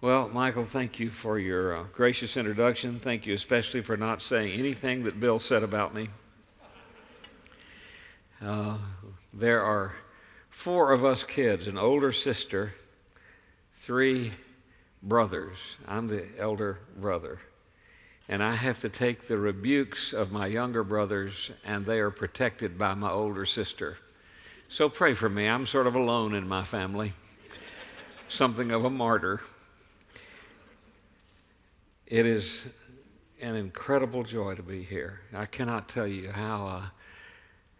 Well, Michael, thank you for your uh, gracious introduction. Thank you especially for not saying anything that Bill said about me. Uh, there are four of us kids an older sister, three brothers. I'm the elder brother. And I have to take the rebukes of my younger brothers, and they are protected by my older sister. So pray for me. I'm sort of alone in my family, something of a martyr. It is an incredible joy to be here. I cannot tell you how uh,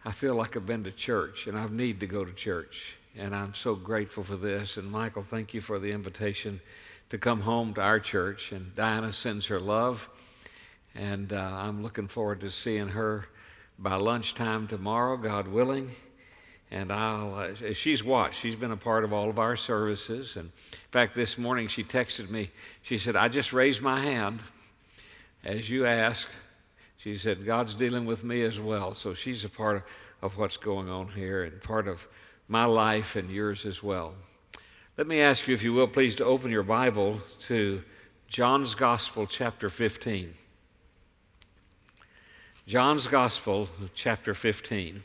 I feel like I've been to church and I need to go to church. And I'm so grateful for this. And Michael, thank you for the invitation to come home to our church. And Diana sends her love. And uh, I'm looking forward to seeing her by lunchtime tomorrow, God willing. And I'll, uh, she's watched. She's been a part of all of our services. And in fact, this morning she texted me. She said, I just raised my hand as you asked. She said, God's dealing with me as well. So she's a part of, of what's going on here and part of my life and yours as well. Let me ask you, if you will, please, to open your Bible to John's Gospel, chapter 15. John's Gospel, chapter 15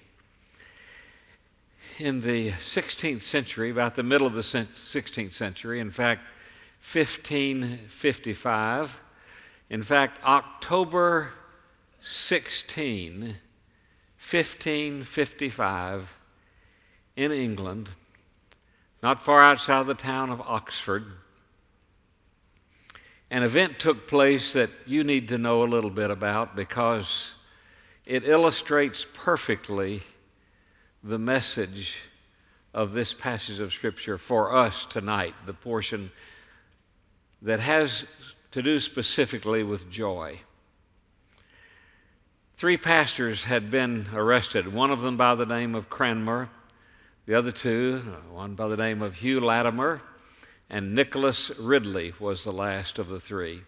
in the 16th century, about the middle of the 16th century, in fact, 1555. In fact, October 16, 1555, in England, not far outside the town of Oxford, an event took place that you need to know a little bit about because it illustrates perfectly the message of this passage of Scripture for us tonight, the portion that has to do specifically with joy. Three pastors had been arrested, one of them by the name of Cranmer, the other two, one by the name of Hugh Latimer, and Nicholas Ridley was the last of the three.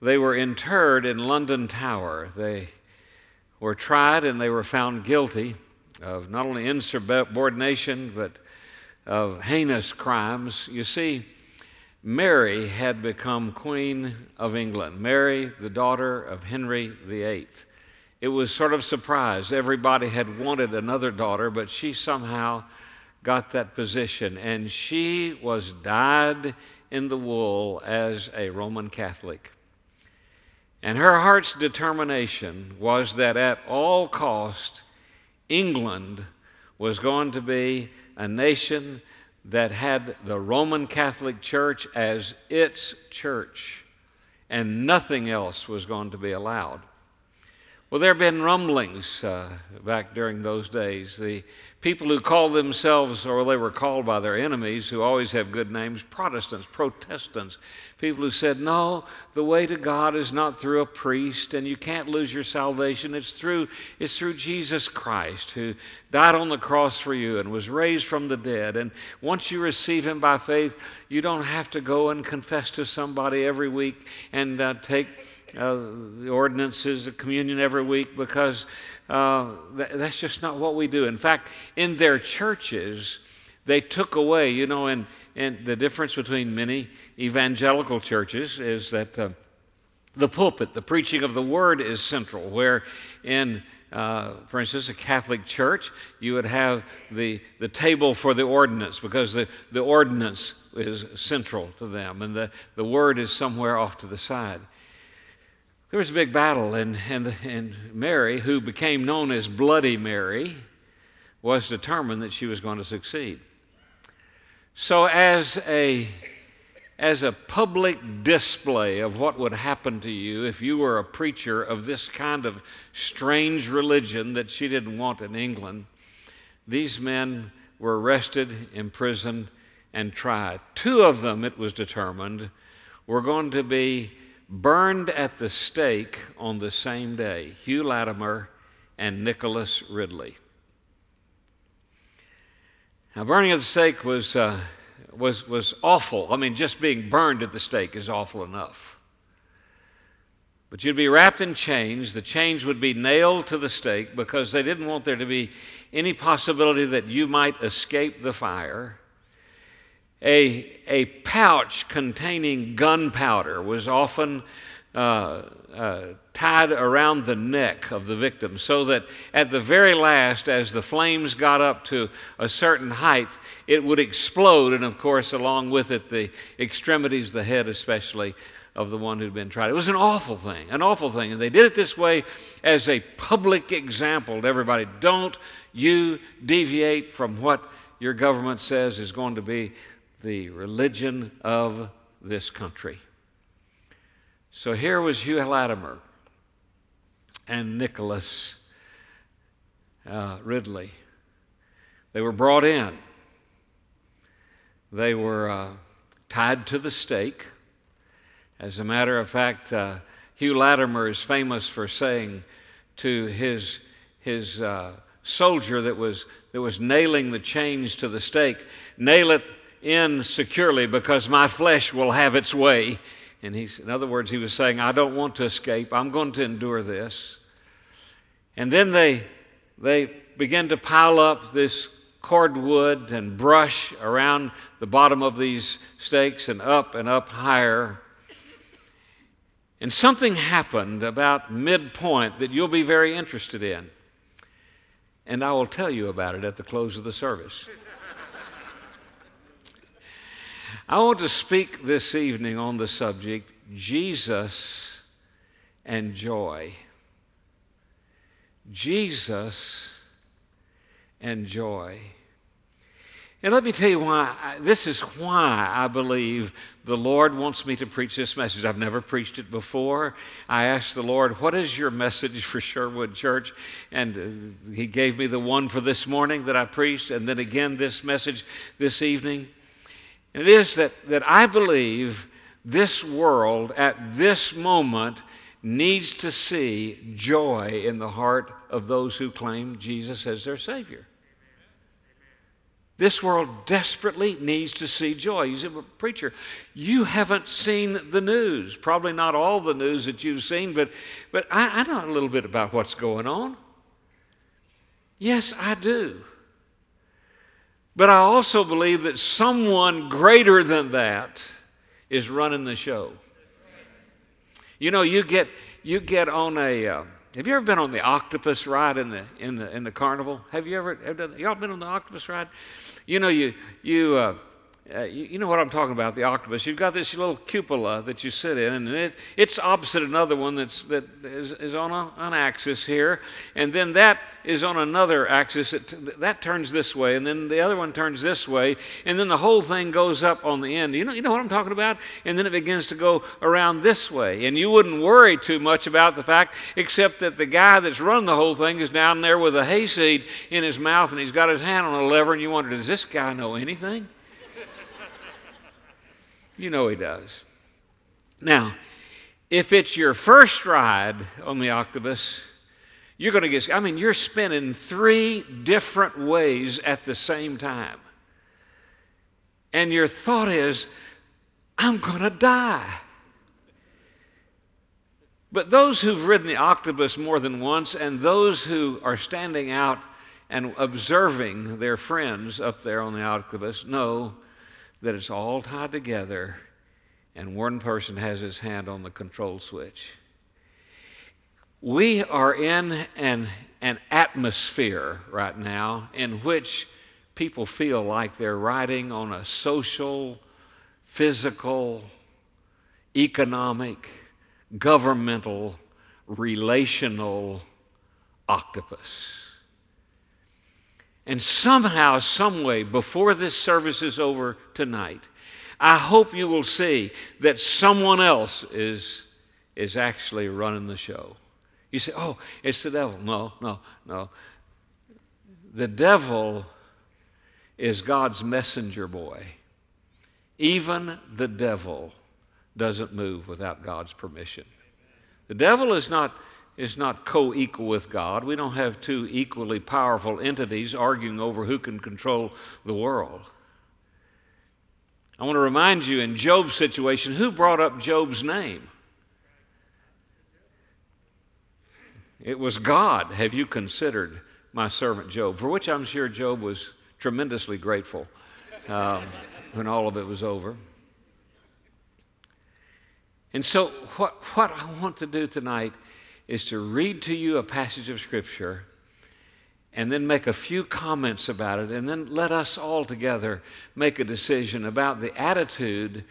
They were interred in London Tower. They were tried and they were found guilty of not only insubordination, but of heinous crimes. You see, Mary had become Queen of England, Mary, the daughter of Henry VIII. It was sort of surprise. Everybody had wanted another daughter, but she somehow got that position, and she was dyed in the wool as a Roman Catholic. And her heart's determination was that at all cost England was going to be a nation that had the Roman Catholic Church as its church, and nothing else was going to be allowed. Well, there have been rumblings uh, back during those days. The people who called themselves, or they were called by their enemies, who always have good names, Protestants, Protestants, people who said, no, the way to God is not through a priest, and you can't lose your salvation. It's through, it's through Jesus Christ, who died on the cross for you and was raised from the dead. And once you receive him by faith, you don't have to go and confess to somebody every week and uh, take uh, the ordinances, the communion every week, because uh, th- that's just not what we do. In fact, in their churches, they took away, you know, and, and the difference between many evangelical churches is that uh, the pulpit, the preaching of the word is central, where in uh, for instance, a Catholic church, you would have the, the table for the ordinance because the, the ordinance is central to them and the, the word is somewhere off to the side. There was a big battle, and, and, and Mary, who became known as Bloody Mary, was determined that she was going to succeed. So, as a, as a public display of what would happen to you if you were a preacher of this kind of strange religion that she didn't want in England, these men were arrested, imprisoned, and tried. Two of them, it was determined, were going to be burned at the stake on the same day Hugh Latimer and Nicholas Ridley. Now, burning at the stake was, uh, was, was awful. I mean, just being burned at the stake is awful enough. But you'd be wrapped in chains. The chains would be nailed to the stake because they didn't want there to be any possibility that you might escape the fire. A, a pouch containing gunpowder was often uh, uh, tied around the neck of the victim so that at the very last, as the flames got up to a certain height, it would explode, and of course, along with it, the extremities, the head especially, of the one who'd been tried. It was an awful thing, an awful thing. And they did it this way as a public example to everybody. Don't you deviate from what your government says is going to be the religion of this country. So here was Hugh Latimer and Nicholas uh, Ridley. They were brought in. They were uh, tied to the stake. As a matter of fact, uh, Hugh Latimer is famous for saying to his, his uh, soldier that was, that was nailing the chains to the stake, Nail it in securely because my flesh will have its way. And he's, in other words, he was saying, I don't want to escape. I'm going to endure this. And then they, they began to pile up this cordwood and brush around the bottom of these stakes and up and up higher. And something happened about midpoint that you'll be very interested in. And I will tell you about it at the close of the service. I want to speak this evening on the subject Jesus and joy. Jesus and joy. And let me tell you why, this is why I believe the Lord wants me to preach this message. I've never preached it before. I asked the Lord, What is your message for Sherwood Church? And uh, He gave me the one for this morning that I preached, and then again this message this evening. It is that, that I believe this world at this moment needs to see joy in the heart of those who claim Jesus as their Savior. This world desperately needs to see joy. You say, well, preacher, you haven't seen the news. Probably not all the news that you've seen, but, but I, I know a little bit about what's going on. Yes, I do. But I also believe that someone greater than that is running the show. You know, you get, you get on a. Uh, have you ever been on the octopus ride in the in the in the carnival? Have you ever? Have done, y'all been on the octopus ride? You know, you you. Uh, uh, you, you, know what I'm talking about, the octopus. You've got this little cupola that you sit in, and it, it's opposite another one that's, that is, is on a, an axis here, and then that is on another axis. It, that turns this way, and then the other one turns this way, and then the whole thing goes up on the end. You know, you know what I'm talking about? And then it begins to go around this way, and you wouldn't worry too much about the fact, except that the guy that's running the whole thing is down there with a hayseed in his mouth, and he's got his hand on a lever, and you wonder, does this guy know anything? You know he does. Now, if it's your first ride on the octopus, you're going to get, I mean, you're spinning three different ways at the same time. And your thought is, I'm going to die. But those who've ridden the octopus more than once and those who are standing out and observing their friends up there on the octopus know that it's all tied together and one person has his hand on the control switch. We are in an, an atmosphere right now in which people feel like they're riding on a social, physical, economic, governmental, relational octopus. And somehow, someway, before this service is over tonight, I hope you will see that someone else is, is actually running the show. You say, oh, it's the devil. No, no, no. The devil is God's messenger boy. Even the devil doesn't move without God's permission. The devil is not is not co equal with God. We don't have two equally powerful entities arguing over who can control the world. I want to remind you in Job's situation, who brought up Job's name? It was God. Have you considered my servant Job? For which I'm sure Job was tremendously grateful. um, when all of it was over. And so, what, what I want to do tonight is to read to you a passage of Scripture and then make a few comments about it, and then let us all together make a decision about the attitude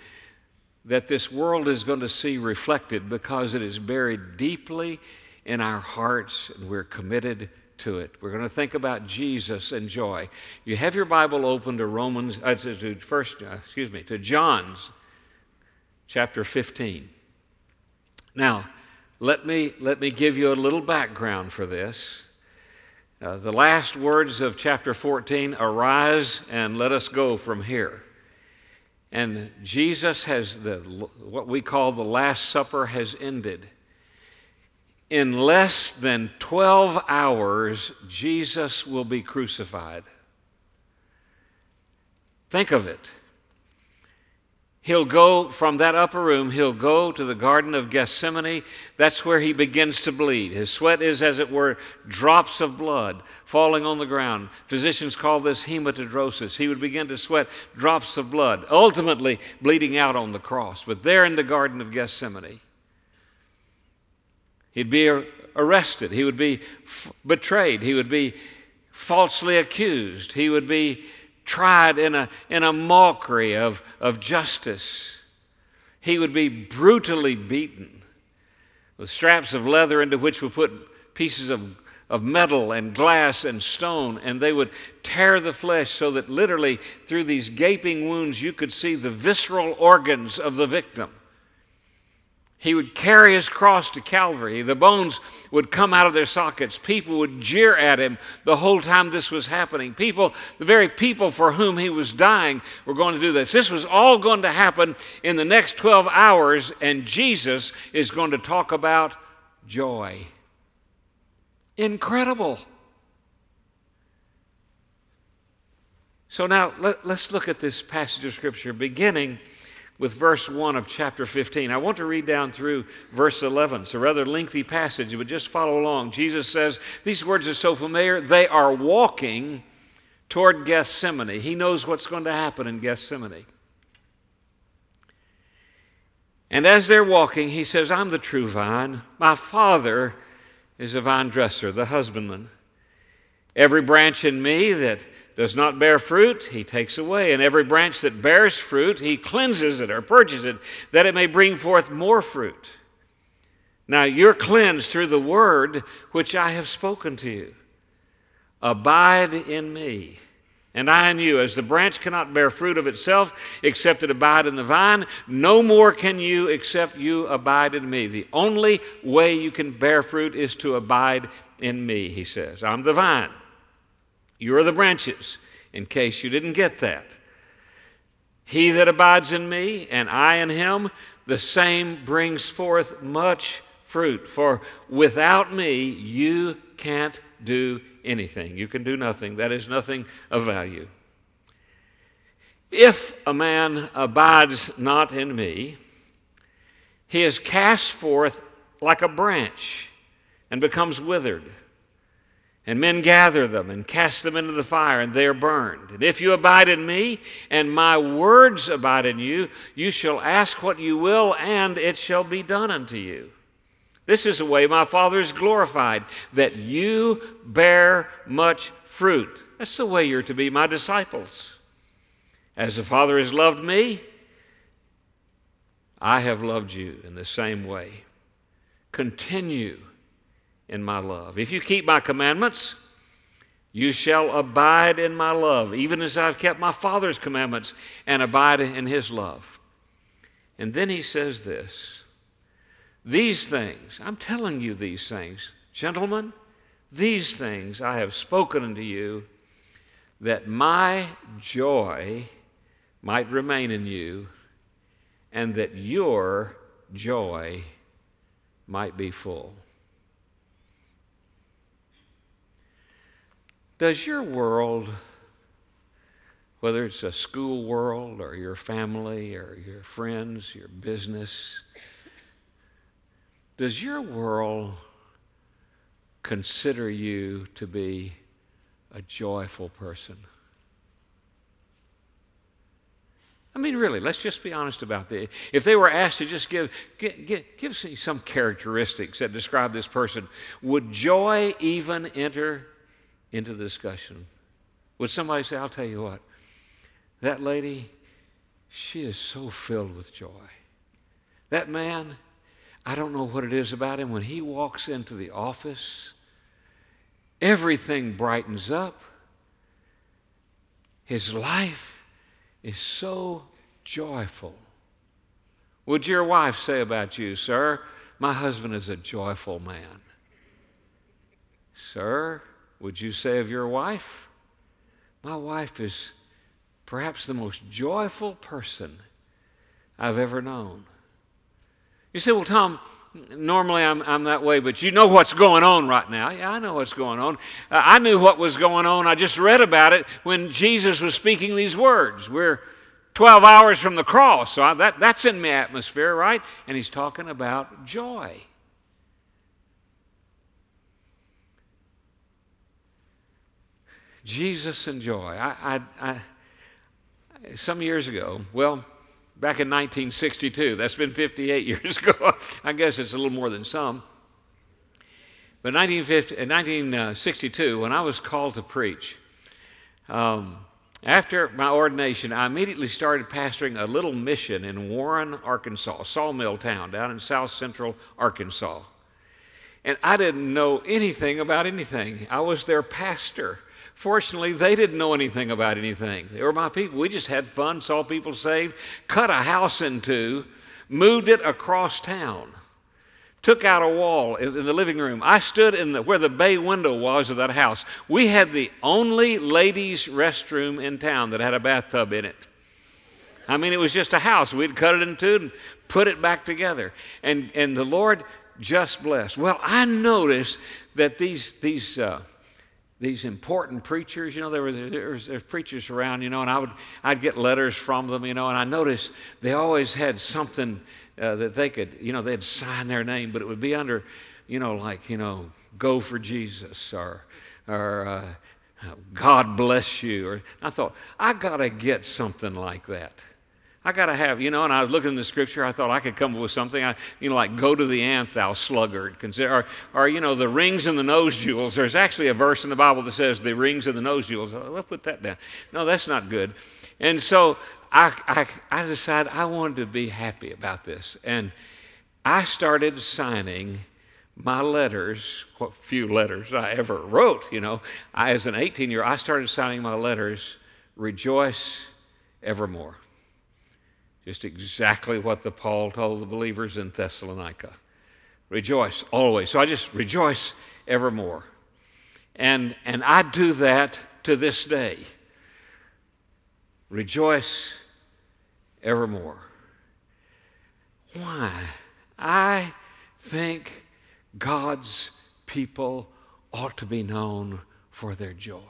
that this world is going to see reflected because it is buried deeply in our hearts and we're committed to it. We're going to think about Jesus and joy. You have your Bible open to Romans, uh, to, to first, uh, excuse me, to John's chapter 15. Now, let me, let me give you a little background for this. Uh, the last words of chapter 14 arise and let us go from here. And Jesus has the, what we call the Last Supper has ended. In less than 12 hours, Jesus will be crucified. Think of it. He'll go from that upper room, he'll go to the Garden of Gethsemane. That's where he begins to bleed. His sweat is, as it were, drops of blood falling on the ground. Physicians call this hematidrosis. He would begin to sweat drops of blood, ultimately bleeding out on the cross. But there in the Garden of Gethsemane, he'd be arrested, he would be f- betrayed, he would be falsely accused, he would be tried in a, in a mockery of, of justice. He would be brutally beaten with straps of leather into which were put pieces of, of metal and glass and stone, and they would tear the flesh so that literally through these gaping wounds you could see the visceral organs of the victim. He would carry his cross to Calvary. The bones would come out of their sockets. People would jeer at him the whole time this was happening. People, the very people for whom he was dying, were going to do this. This was all going to happen in the next 12 hours, and Jesus is going to talk about joy. Incredible. So now let, us look at this passage of Scripture beginning with verse 1 of chapter 15. I want to read down through verse 11. It's a rather lengthy passage, but just follow along. Jesus says, These words are so familiar. They are walking toward Gethsemane. He knows what's going to happen in Gethsemane. And as they're walking, he says, I'm the true vine. My father is a vine dresser, the husbandman. Every branch in me that does not bear fruit, he takes away. And every branch that bears fruit, he cleanses it or purges it, that it may bring forth more fruit. Now you're cleansed through the word which I have spoken to you. Abide in me, and I in you. As the branch cannot bear fruit of itself except it abide in the vine, no more can you except you abide in me. The only way you can bear fruit is to abide in me, he says. I'm the vine. You are the branches, in case you didn't get that. He that abides in me, and I in him, the same brings forth much fruit. For without me, you can't do anything. You can do nothing. That is nothing of value. If a man abides not in me, he is cast forth like a branch and becomes withered. And men gather them and cast them into the fire, and they are burned. And if you abide in me, and my words abide in you, you shall ask what you will, and it shall be done unto you. This is the way my Father is glorified, that you bear much fruit. That's the way you're to be my disciples. As the Father has loved me, I have loved you in the same way. Continue in my love. If you keep my commandments, you shall abide in my love, even as I've kept my Father's commandments and abide in his love. And then he says this These things, I'm telling you these things, gentlemen, these things I have spoken unto you, that my joy might remain in you, and that your joy might be full. Does your world, whether it's a school world or your family or your friends, your business, does your world consider you to be a joyful person? I mean, really, let's just be honest about this. If they were asked to just give, give, give, give some characteristics that describe this person, would joy even enter into the discussion? Would somebody say, I'll tell you what, that lady, she is so filled with joy. That man, I don't know what it is about him. When he walks into the office, everything brightens up. His life is so joyful. Would your wife say about you, sir, my husband is a joyful man? Sir, would you say of your wife, my wife is perhaps the most joyful person I've ever known? You say, well, Tom, normally I'm, I'm that way, but you know what's going on right now. Yeah, I know what's going on. I knew what was going on. I just read about it when Jesus was speaking these words. We're 12 hours from the cross, so I, that, that's in my atmosphere, right? And he's talking about joy. Jesus and joy. I, I, I some years ago, well, back in 1962. That's been 58 years ago. I guess it's a little more than some. But in 1962, when I was called to preach, um, after my ordination, I immediately started pastoring a little mission in Warren, Arkansas, a sawmill town down in south central Arkansas. And I didn't know anything about anything. I was their pastor. Fortunately, they didn't know anything about anything. They were my people. We just had fun, saw people saved, cut a house in two, moved it across town, took out a wall in the living room. I stood in the, where the bay window was of that house. We had the only ladies' restroom in town that had a bathtub in it. I mean, it was just a house. We'd cut it in two and put it back together. And, and the Lord just blessed. Well, I noticed that these, these, uh, these important preachers, you know, there were there was, there preachers around, you know, and I would I'd get letters from them, you know, and I noticed they always had something uh, that they could, you know, they'd sign their name, but it would be under, you know, like you know, go for Jesus or or uh, God bless you. Or I thought I got to get something like that. I got to have, you know, and I was looking in the scripture, I thought I could come up with something, I, you know, like go to the ant, thou sluggard. Consider, or, or, you know, the rings and the nose jewels. There's actually a verse in the Bible that says the rings and the nose jewels. Oh, I'll put that down. No, that's not good. And so I, I, I decided I wanted to be happy about this. And I started signing my letters, what few letters I ever wrote, you know. I, as an 18 year old, I started signing my letters, rejoice evermore. Just exactly what the Paul told the believers in Thessalonica. Rejoice always. So I just rejoice evermore. And, and I do that to this day. Rejoice evermore. Why? I think God's people ought to be known for their joy.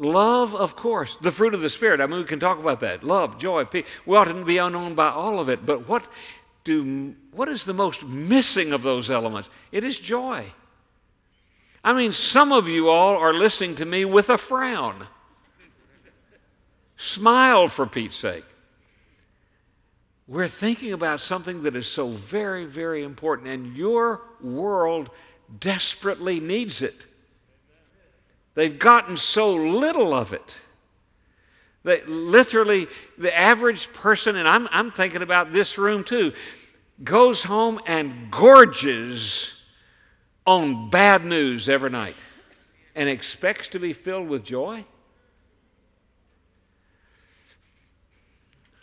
Love, of course, the fruit of the Spirit. I mean, we can talk about that. Love, joy, peace. We ought to be unknown by all of it. But what, do, what is the most missing of those elements? It is joy. I mean, some of you all are listening to me with a frown. Smile for Pete's sake. We're thinking about something that is so very, very important, and your world desperately needs it. They've gotten so little of it. That literally, the average person, and I'm, I'm thinking about this room too, goes home and gorges on bad news every night and expects to be filled with joy?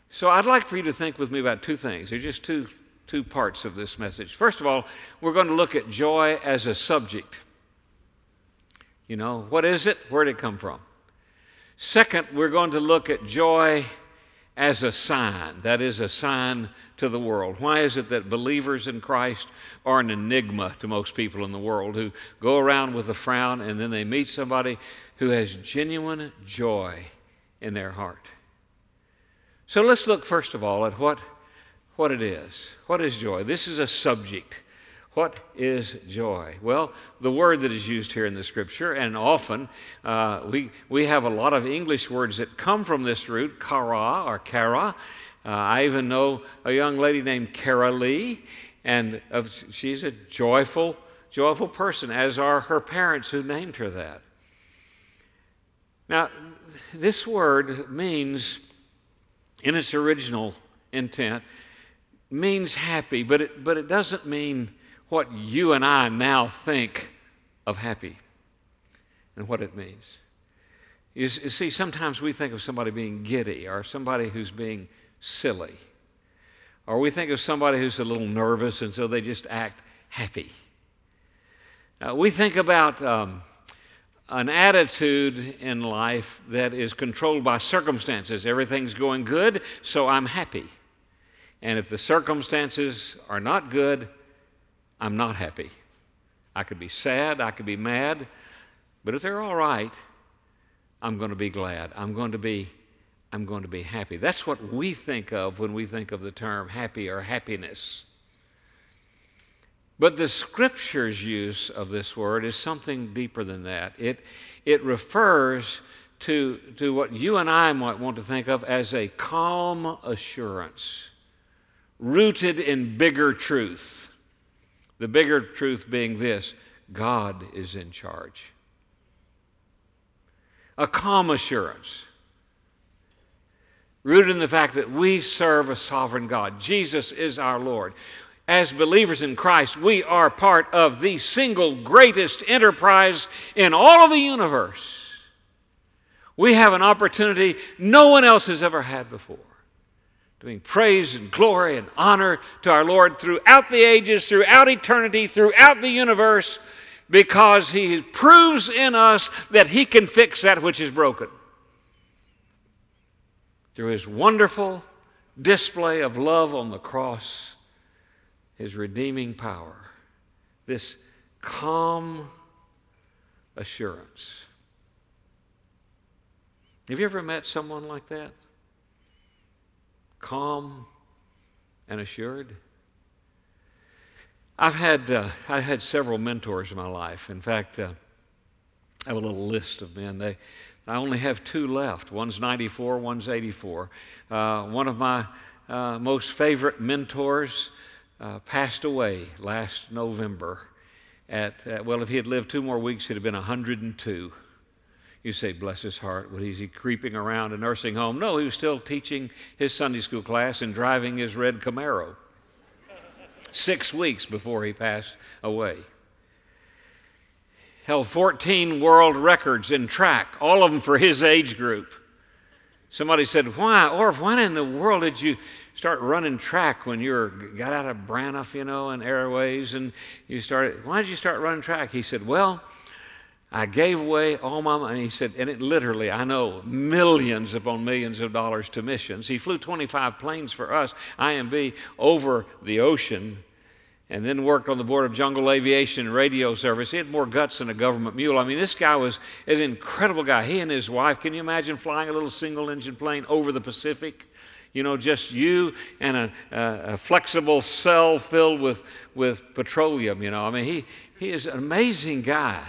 So I'd like for you to think with me about two things. They're just two, two parts of this message. First of all, we're going to look at joy as a subject. You know, what is it? Where did it come from? Second, we're going to look at joy as a sign. That is a sign to the world. Why is it that believers in Christ are an enigma to most people in the world who go around with a frown and then they meet somebody who has genuine joy in their heart? So let's look first of all at what, what it is. What is joy? This is a subject. What is joy? Well, the word that is used here in the scripture, and often uh, we, we have a lot of English words that come from this root, kara or kara. Uh, I even know a young lady named Kara Lee, and uh, she's a joyful, joyful person, as are her parents who named her that. Now, this word means, in its original intent, means happy, but it, but it doesn't mean what you and I now think of happy and what it means. You, you see, sometimes we think of somebody being giddy or somebody who's being silly. Or we think of somebody who's a little nervous and so they just act happy. Uh, we think about um, an attitude in life that is controlled by circumstances. Everything's going good, so I'm happy. And if the circumstances are not good, I'm not happy. I could be sad, I could be mad, but if they're all right, I'm going to be glad. I'm going to be I'm going to be happy. That's what we think of when we think of the term happy or happiness. But the scripture's use of this word is something deeper than that. It, it refers to, to what you and I might want to think of as a calm assurance, rooted in bigger truth. The bigger truth being this God is in charge. A calm assurance, rooted in the fact that we serve a sovereign God. Jesus is our Lord. As believers in Christ, we are part of the single greatest enterprise in all of the universe. We have an opportunity no one else has ever had before doing praise and glory and honor to our Lord throughout the ages, throughout eternity, throughout the universe, because He proves in us that He can fix that which is broken. Through His wonderful display of love on the cross, His redeeming power, this calm assurance. Have you ever met someone like that? Calm and assured. I've had, uh, I had several mentors in my life. In fact, uh, I have a little list of men. They, I only have two left. One's 94, one's 84. Uh, one of my uh, most favorite mentors uh, passed away last November. At, well, if he had lived two more weeks, he'd have been 102. You say, bless his heart. Was he creeping around a nursing home? No, he was still teaching his Sunday school class and driving his red Camaro. Six weeks before he passed away. Held 14 world records in track, all of them for his age group. Somebody said, Why, or when in the world did you start running track when you were, got out of Braniff, you know, and Airways, and you started, why did you start running track? He said, Well, I gave away all oh, my money. He said, and it literally, I know, millions upon millions of dollars to missions. He flew 25 planes for us, IMB, over the ocean, and then worked on the board of jungle aviation radio service. He had more guts than a government mule. I mean, this guy was an incredible guy. He and his wife, can you imagine flying a little single engine plane over the Pacific? You know, just you and a, a, a flexible cell filled with, with petroleum, you know. I mean, he, he is an amazing guy.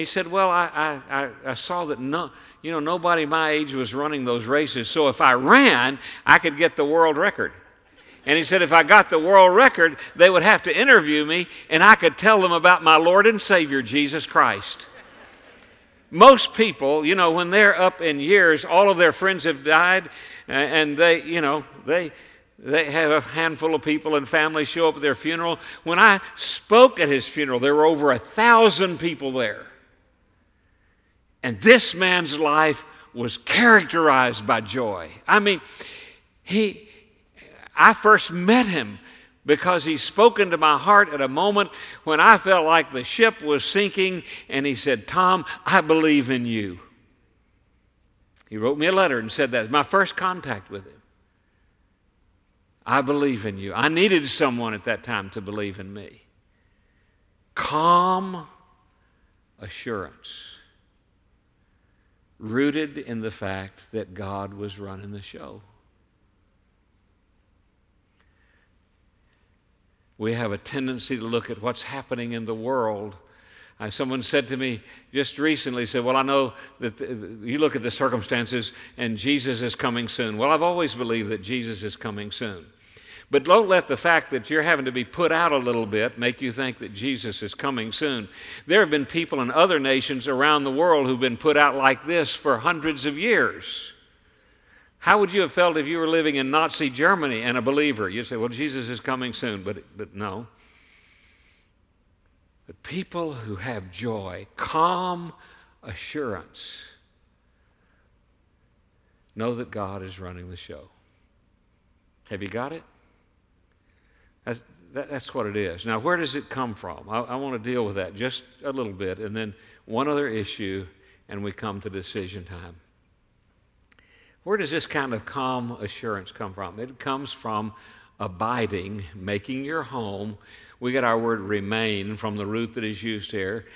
He said, Well, I, I, I saw that no, you know, nobody my age was running those races, so if I ran, I could get the world record. And he said, if I got the world record, they would have to interview me, and I could tell them about my Lord and Savior, Jesus Christ. Most people, you know, when they're up in years, all of their friends have died, and they, you know, they, they have a handful of people and families show up at their funeral. When I spoke at his funeral, there were over a thousand people there. And this man's life was characterized by joy. I mean, he, I first met him because he spoke into my heart at a moment when I felt like the ship was sinking, and he said, Tom, I believe in you. He wrote me a letter and said that. My first contact with him. I believe in you. I needed someone at that time to believe in me. Calm assurance rooted in the fact that God was running the show. we have a tendency to look at what's happening in the world. Uh, someone said to me just recently, said, Well, I know that the, you look at the circumstances and Jesus is coming soon. Well, I've always believed that Jesus is coming soon. But don't let the fact that you're having to be put out a little bit make you think that Jesus is coming soon. There have been people in other nations around the world who've been put out like this for hundreds of years. How would you have felt if you were living in Nazi Germany and a believer? You'd say, well, Jesus is coming soon, but, but no. But people who have joy, calm assurance, know that God is running the show. Have you got it? That's, that, that's what it is. Now, where does it come from? I, I want to deal with that just a little bit, and then one other issue, and we come to decision time. Where does this kind of calm assurance come from? It comes from abiding, making your home. We get our word remain from the root that is used here,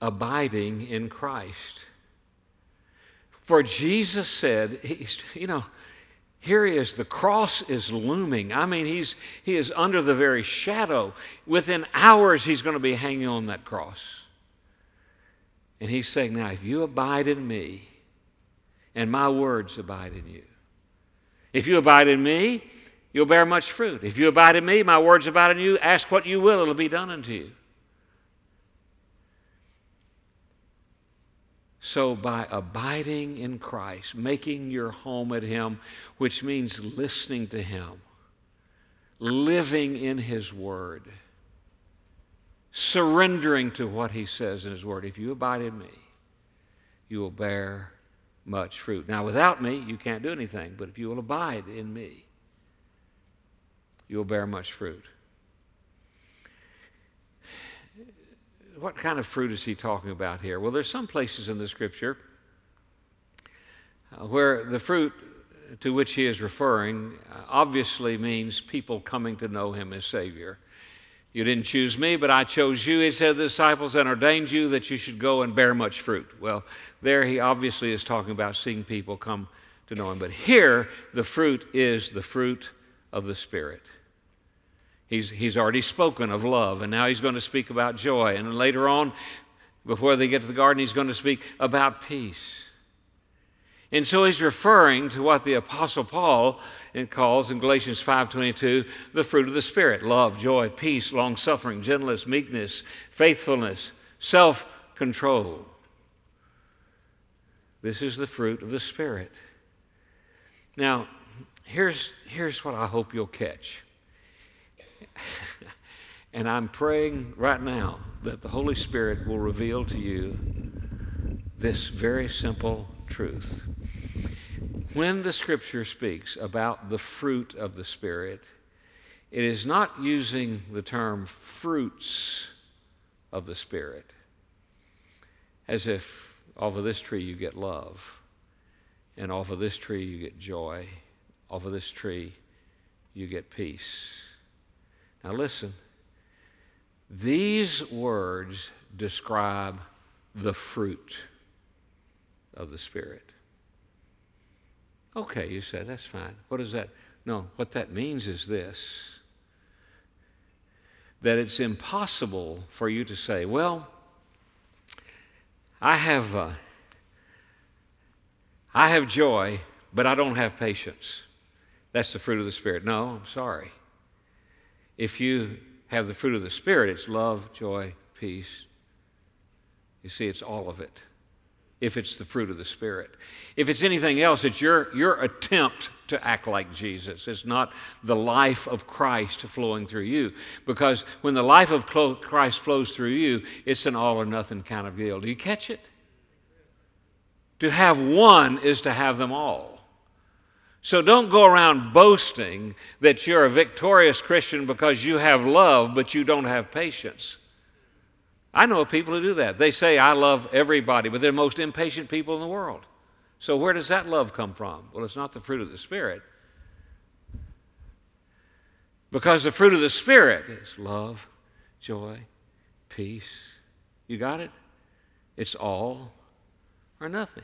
abiding in Christ. For Jesus said, he's, you know, here he is, the cross is looming. I mean, he's, he is under the very shadow. Within hours, he's going to be hanging on that cross. And he's saying, Now, if you abide in me, and my words abide in you. If you abide in me, you'll bear much fruit. If you abide in me, my words abide in you, ask what you will, it'll be done unto you. So, by abiding in Christ, making your home at Him, which means listening to Him, living in His Word, surrendering to what He says in His Word, if you abide in me, you will bear much fruit. Now, without me, you can't do anything, but if you will abide in me, you will bear much fruit. What kind of fruit is he talking about here? Well, there's some places in the scripture uh, where the fruit to which he is referring uh, obviously means people coming to know him as Savior. You didn't choose me, but I chose you, he said to the disciples, and ordained you that you should go and bear much fruit. Well, there he obviously is talking about seeing people come to know him. But here, the fruit is the fruit of the Spirit. He's, he's already spoken of love, and now he's going to speak about joy. And later on, before they get to the garden, he's going to speak about peace. And so he's referring to what the apostle Paul uh, calls in Galatians 5:22 the fruit of the spirit: love, joy, peace, long-suffering, gentleness, meekness, faithfulness, self-control. This is the fruit of the spirit. Now, here's, here's what I hope you'll catch. and I'm praying right now that the Holy Spirit will reveal to you this very simple truth. When the scripture speaks about the fruit of the Spirit, it is not using the term fruits of the Spirit as if off of this tree you get love, and off of this tree you get joy, off of this tree you get peace. Now, listen. These words describe the fruit of the Spirit. Okay, you said, that's fine. What is that? No, what that means is this that it's impossible for you to say, well, I have, uh, I have joy, but I don't have patience. That's the fruit of the Spirit. No, I'm sorry. If you have the fruit of the Spirit, it's love, joy, peace. You see, it's all of it. If it's the fruit of the Spirit. If it's anything else, it's your, your attempt to act like Jesus. It's not the life of Christ flowing through you. Because when the life of Christ flows through you, it's an all or nothing kind of deal. Do you catch it? To have one is to have them all. So don't go around boasting that you're a victorious Christian because you have love, but you don't have patience. I know people who do that. They say, I love everybody, but they're the most impatient people in the world. So where does that love come from? Well, it's not the fruit of the Spirit. Because the fruit of the Spirit is love, joy, peace. You got it? It's all or nothing.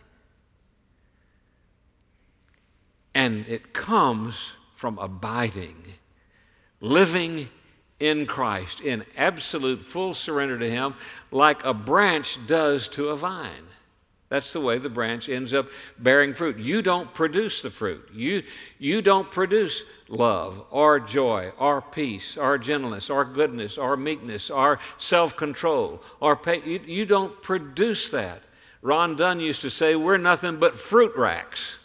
And it comes from abiding, living in Christ, in absolute full surrender to Him, like a branch does to a vine. That's the way the branch ends up bearing fruit. You don't produce the fruit. You, you don't produce love or joy or peace or gentleness or goodness or meekness or self control or pay. You, you don't produce that. Ron Dunn used to say, We're nothing but fruit racks.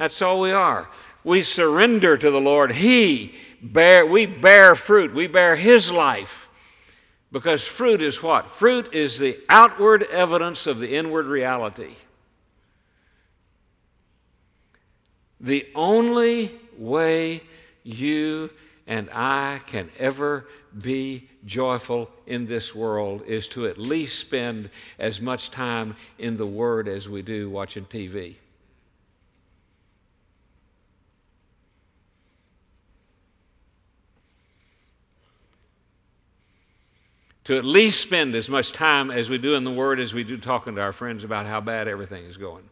That's all we are. We surrender to the Lord. He bear, we bear fruit. We bear His life. Because fruit is what? Fruit is the outward evidence of the inward reality. The only way you and I can ever be joyful in this world is to at least spend as much time in the Word as we do watching TV. To at least spend as much time as we do in the Word as we do talking to our friends about how bad everything is going.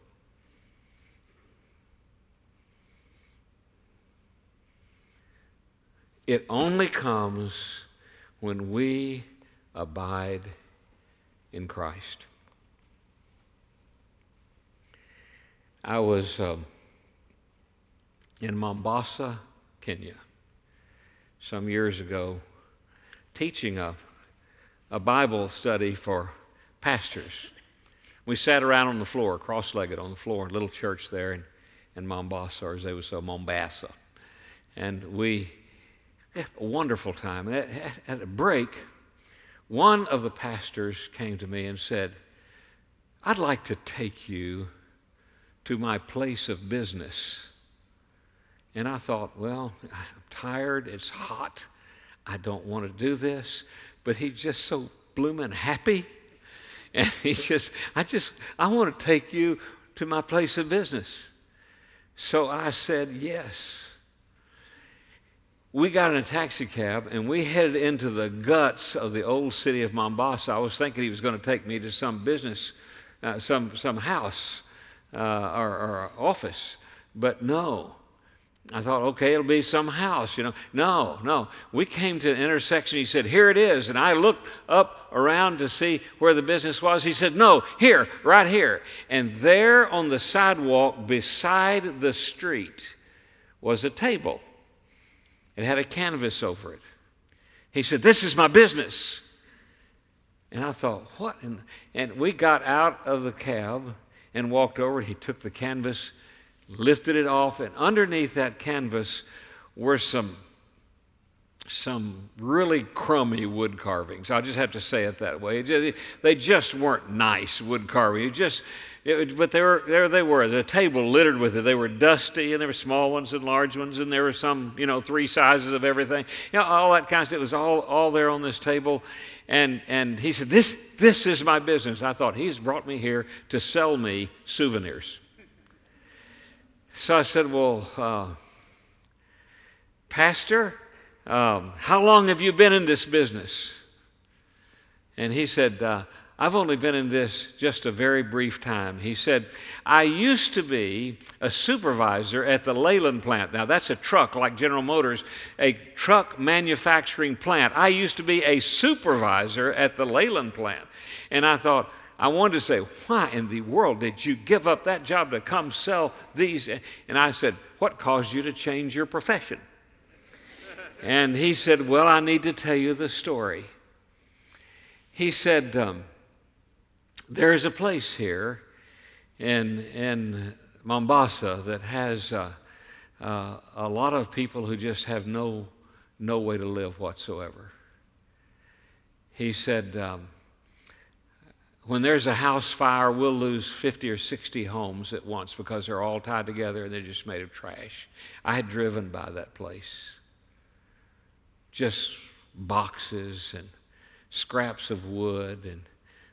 It only comes when we abide in Christ. I was um, in Mombasa, Kenya, some years ago, teaching a a Bible study for pastors. We sat around on the floor, cross legged on the floor, in a little church there in, in Mombasa, or as they would say, Mombasa. And we had a wonderful time. And at, at a break, one of the pastors came to me and said, I'd like to take you to my place of business. And I thought, well, I'm tired, it's hot, I don't want to do this but he's just so blooming happy. And he just, I just, I want to take you to my place of business. So I said, yes. We got in a taxi cab and we headed into the guts of the old city of Mombasa. I was thinking he was going to take me to some business, uh, some, some house uh, or, or office, but no. I thought, okay, it'll be some house, you know. No, no. We came to an intersection. He said, here it is. And I looked up around to see where the business was. He said, no, here, right here. And there on the sidewalk beside the street was a table. It had a canvas over it. He said, this is my business. And I thought, what? And we got out of the cab and walked over. He took the canvas lifted it off, and underneath that canvas were some some really crummy wood carvings. I just have to say it that way. They just weren't nice wood carvings. Just, it, but they were, there they were. The table littered with it. They were dusty, and there were small ones and large ones, and there were some, you know, three sizes of everything. You know, all that kind of stuff. It was all, all there on this table. And, and he said, this, this is my business. I thought, he's brought me here to sell me souvenirs. So I said, Well, uh, Pastor, um, how long have you been in this business? And he said, uh, I've only been in this just a very brief time. He said, I used to be a supervisor at the Leyland plant. Now, that's a truck like General Motors, a truck manufacturing plant. I used to be a supervisor at the Leyland plant. And I thought, I wanted to say, Why in the world did you give up that job to come sell these? And I said, What caused you to change your profession? And he said, Well, I need to tell you the story. He said, um, There is a place here in, in Mombasa that has uh, uh, a lot of people who just have no, no way to live whatsoever. He said, um, when there's a house fire, we'll lose 50 or 60 homes at once because they're all tied together and they're just made of trash. I had driven by that place. Just boxes and scraps of wood and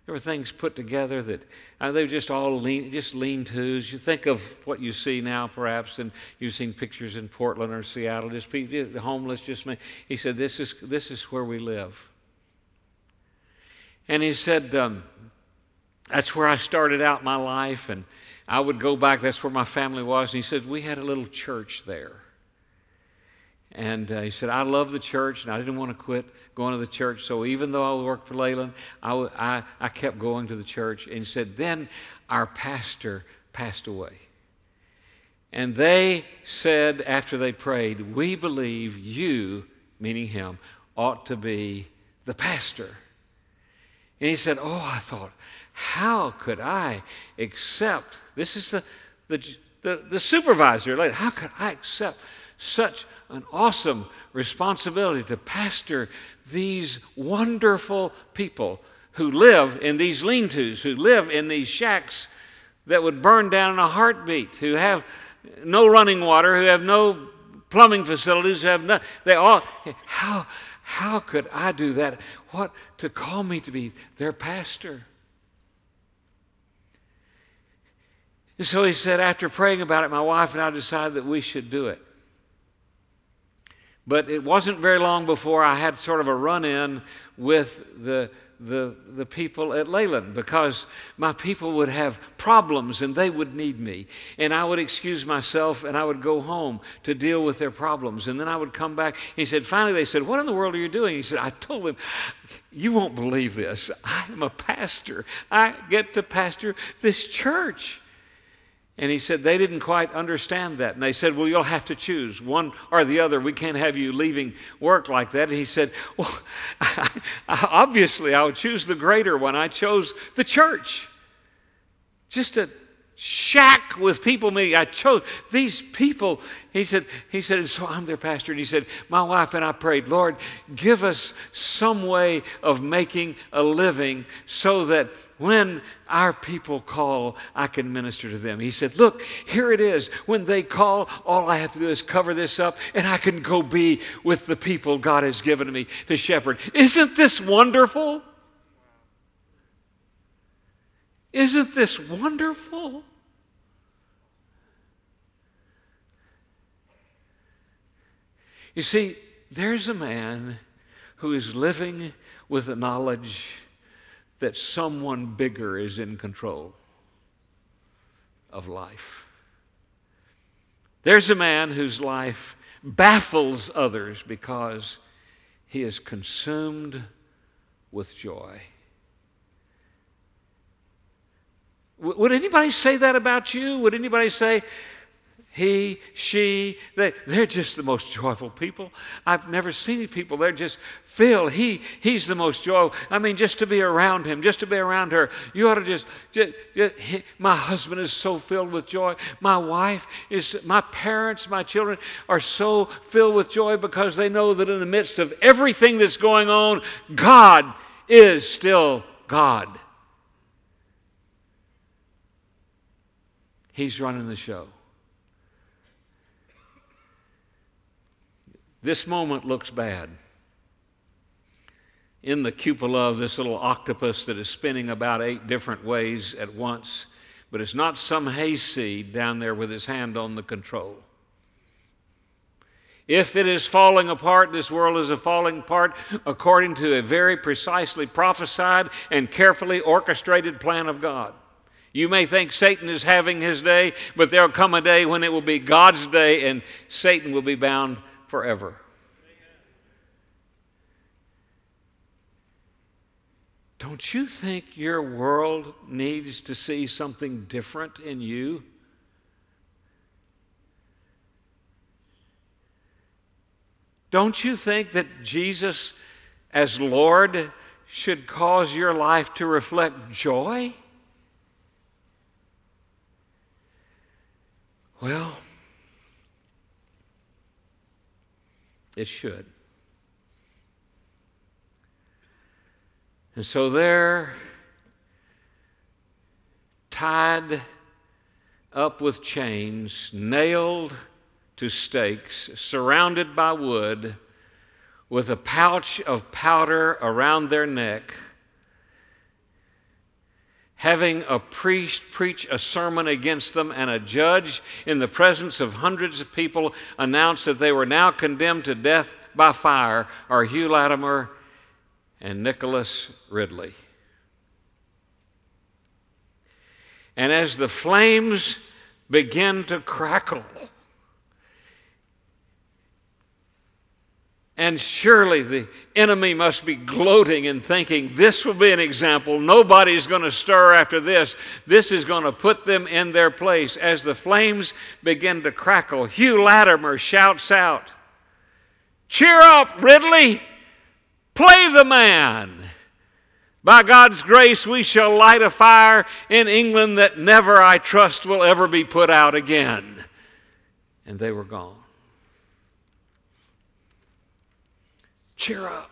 there were things put together that uh, they were just all lean, just lean-tos. You think of what you see now, perhaps, and you've seen pictures in Portland or Seattle, just people, homeless. Just he said, "This is this is where we live." And he said, um, that's where I started out my life, and I would go back. That's where my family was. And he said, We had a little church there. And uh, he said, I love the church and I didn't want to quit going to the church. So even though I worked for Leyland, I, I, I kept going to the church. And he said, Then our pastor passed away. And they said, after they prayed, We believe you, meaning him, ought to be the pastor. And he said, Oh, I thought, how could I accept? This is the, the, the, the supervisor. How could I accept such an awesome responsibility to pastor these wonderful people who live in these lean tos, who live in these shacks that would burn down in a heartbeat, who have no running water, who have no plumbing facilities, who have no, they all, how, how could I do that? What, to call me to be their pastor? And so he said, after praying about it, my wife and I decided that we should do it. But it wasn't very long before I had sort of a run in with the, the, the people at Leyland because my people would have problems and they would need me. And I would excuse myself and I would go home to deal with their problems. And then I would come back. He said, finally, they said, What in the world are you doing? He said, I told him, You won't believe this. I am a pastor. I get to pastor this church. And he said they didn't quite understand that. And they said, Well, you'll have to choose one or the other. We can't have you leaving work like that. And he said, Well, obviously, I would choose the greater one. I chose the church. Just a shack with people meeting. I chose these people. He said, he said, and so I'm their pastor. And he said, my wife and I prayed, Lord, give us some way of making a living so that when our people call, I can minister to them. He said, look, here it is. When they call, all I have to do is cover this up and I can go be with the people God has given me to shepherd. Isn't this wonderful? Isn't this wonderful? You see, there's a man who is living with the knowledge that someone bigger is in control of life. There's a man whose life baffles others because he is consumed with joy. Would anybody say that about you? Would anybody say, he, she, they, they're just the most joyful people. I've never seen people. They're just filled. He, he's the most joyful. I mean, just to be around him, just to be around her. You ought to just, just, just he, my husband is so filled with joy. My wife is, my parents, my children are so filled with joy because they know that in the midst of everything that's going on, God is still God. He's running the show. This moment looks bad. In the cupola of this little octopus that is spinning about eight different ways at once, but it's not some hayseed down there with his hand on the control. If it is falling apart, this world is a falling apart according to a very precisely prophesied and carefully orchestrated plan of God. You may think Satan is having his day, but there'll come a day when it will be God's day and Satan will be bound forever. Don't you think your world needs to see something different in you? Don't you think that Jesus, as Lord, should cause your life to reflect joy? Well, it should. And so they're tied up with chains, nailed to stakes, surrounded by wood, with a pouch of powder around their neck having a priest preach a sermon against them and a judge in the presence of hundreds of people announce that they were now condemned to death by fire are Hugh Latimer and Nicholas Ridley. And as the flames begin to crackle, And surely the enemy must be gloating and thinking, this will be an example. Nobody's going to stir after this. This is going to put them in their place. As the flames begin to crackle, Hugh Latimer shouts out, Cheer up, Ridley! Play the man! By God's grace, we shall light a fire in England that never, I trust, will ever be put out again. And they were gone. Cheer up.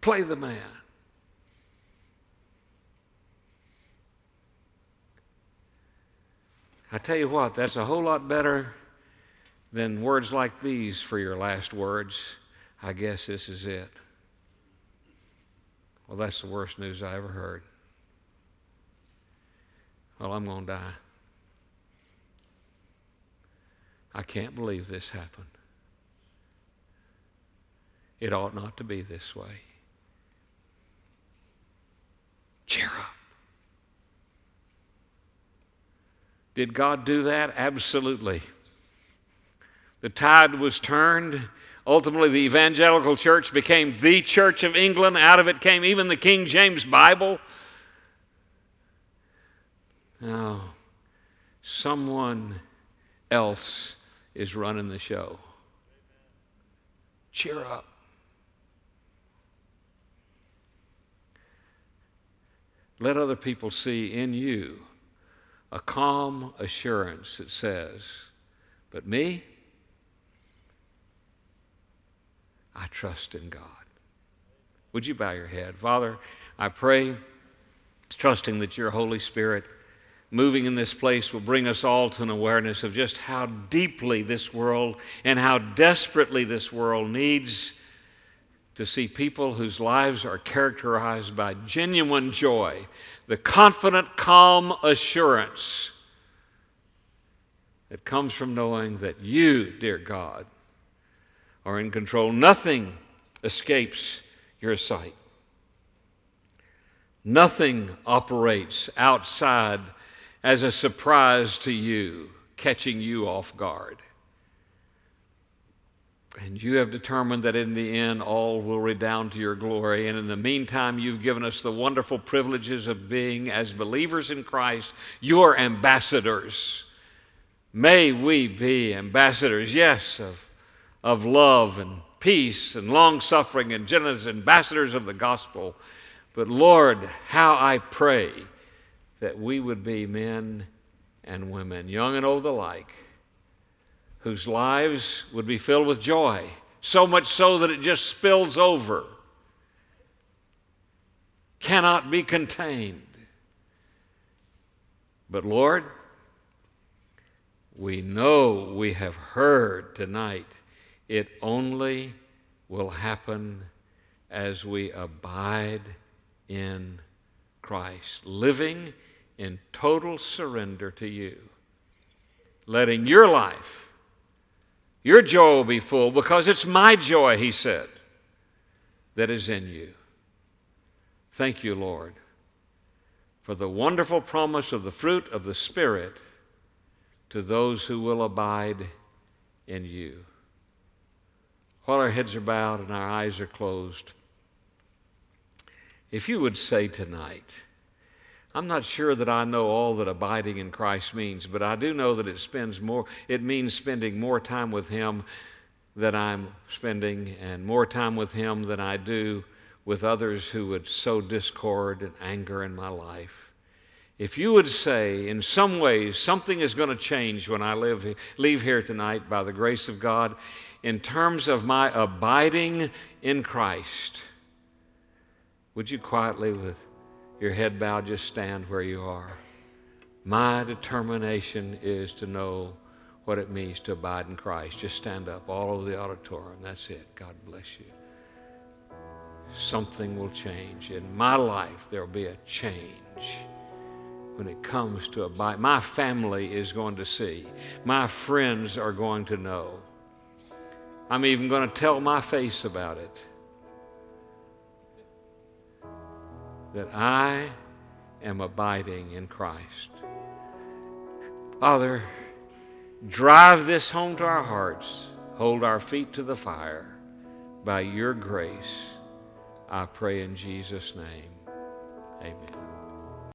Play the man. I tell you what, that's a whole lot better than words like these for your last words. I guess this is it. Well, that's the worst news I ever heard. Well, I'm going to die. I can't believe this happened. It ought not to be this way. Cheer up. Did God do that? Absolutely. The tide was turned. Ultimately, the evangelical church became the Church of England. Out of it came even the King James Bible. Now, someone else is running the show. Cheer up. Let other people see in you a calm assurance that says, But me, I trust in God. Would you bow your head? Father, I pray, trusting that your Holy Spirit moving in this place will bring us all to an awareness of just how deeply this world and how desperately this world needs to see people whose lives are characterized by genuine joy, the confident, calm assurance that comes from knowing that you, dear God, are in control. Nothing escapes your sight. Nothing operates outside as a surprise to you, catching you off guard. And you have determined that in the end all will redound to your glory. And in the meantime, you've given us the wonderful privileges of being, as believers in Christ, your ambassadors. May we be ambassadors, yes, of, of love and peace and long suffering and gentleness, ambassadors of the gospel. But Lord, how I pray that we would be men and women, young and old alike whose lives would be filled with joy, so much so that it just spills over, cannot be contained. But Lord, we know we have heard tonight it only will happen as we abide in Christ, living in total surrender to you, letting your life your joy will be full because it's my joy, he said, that is in you. Thank you, Lord, for the wonderful promise of the fruit of the Spirit to those who will abide in you. While our heads are bowed and our eyes are closed, if you would say tonight, I'm not sure that I know all that abiding in Christ means, but I do know that it spends more it means spending more time with him than I'm spending and more time with him than I do with others who would sow discord and anger in my life. If you would say, in some ways, something is going to change when I live, leave here tonight by the grace of God, in terms of my abiding in Christ, would you quietly, with your head bowed, just stand where you are. My determination is to know what it means to abide in Christ. Just stand up all over the auditorium. That's it. God bless you. Something will change. In my life, there will be a change when it comes to abide. My family is going to see. My friends are going to know. I'm even going to tell my face about it. That I am abiding in Christ. Father, drive this home to our hearts. hold our feet to the fire. By your grace, I pray in Jesus' name. Amen.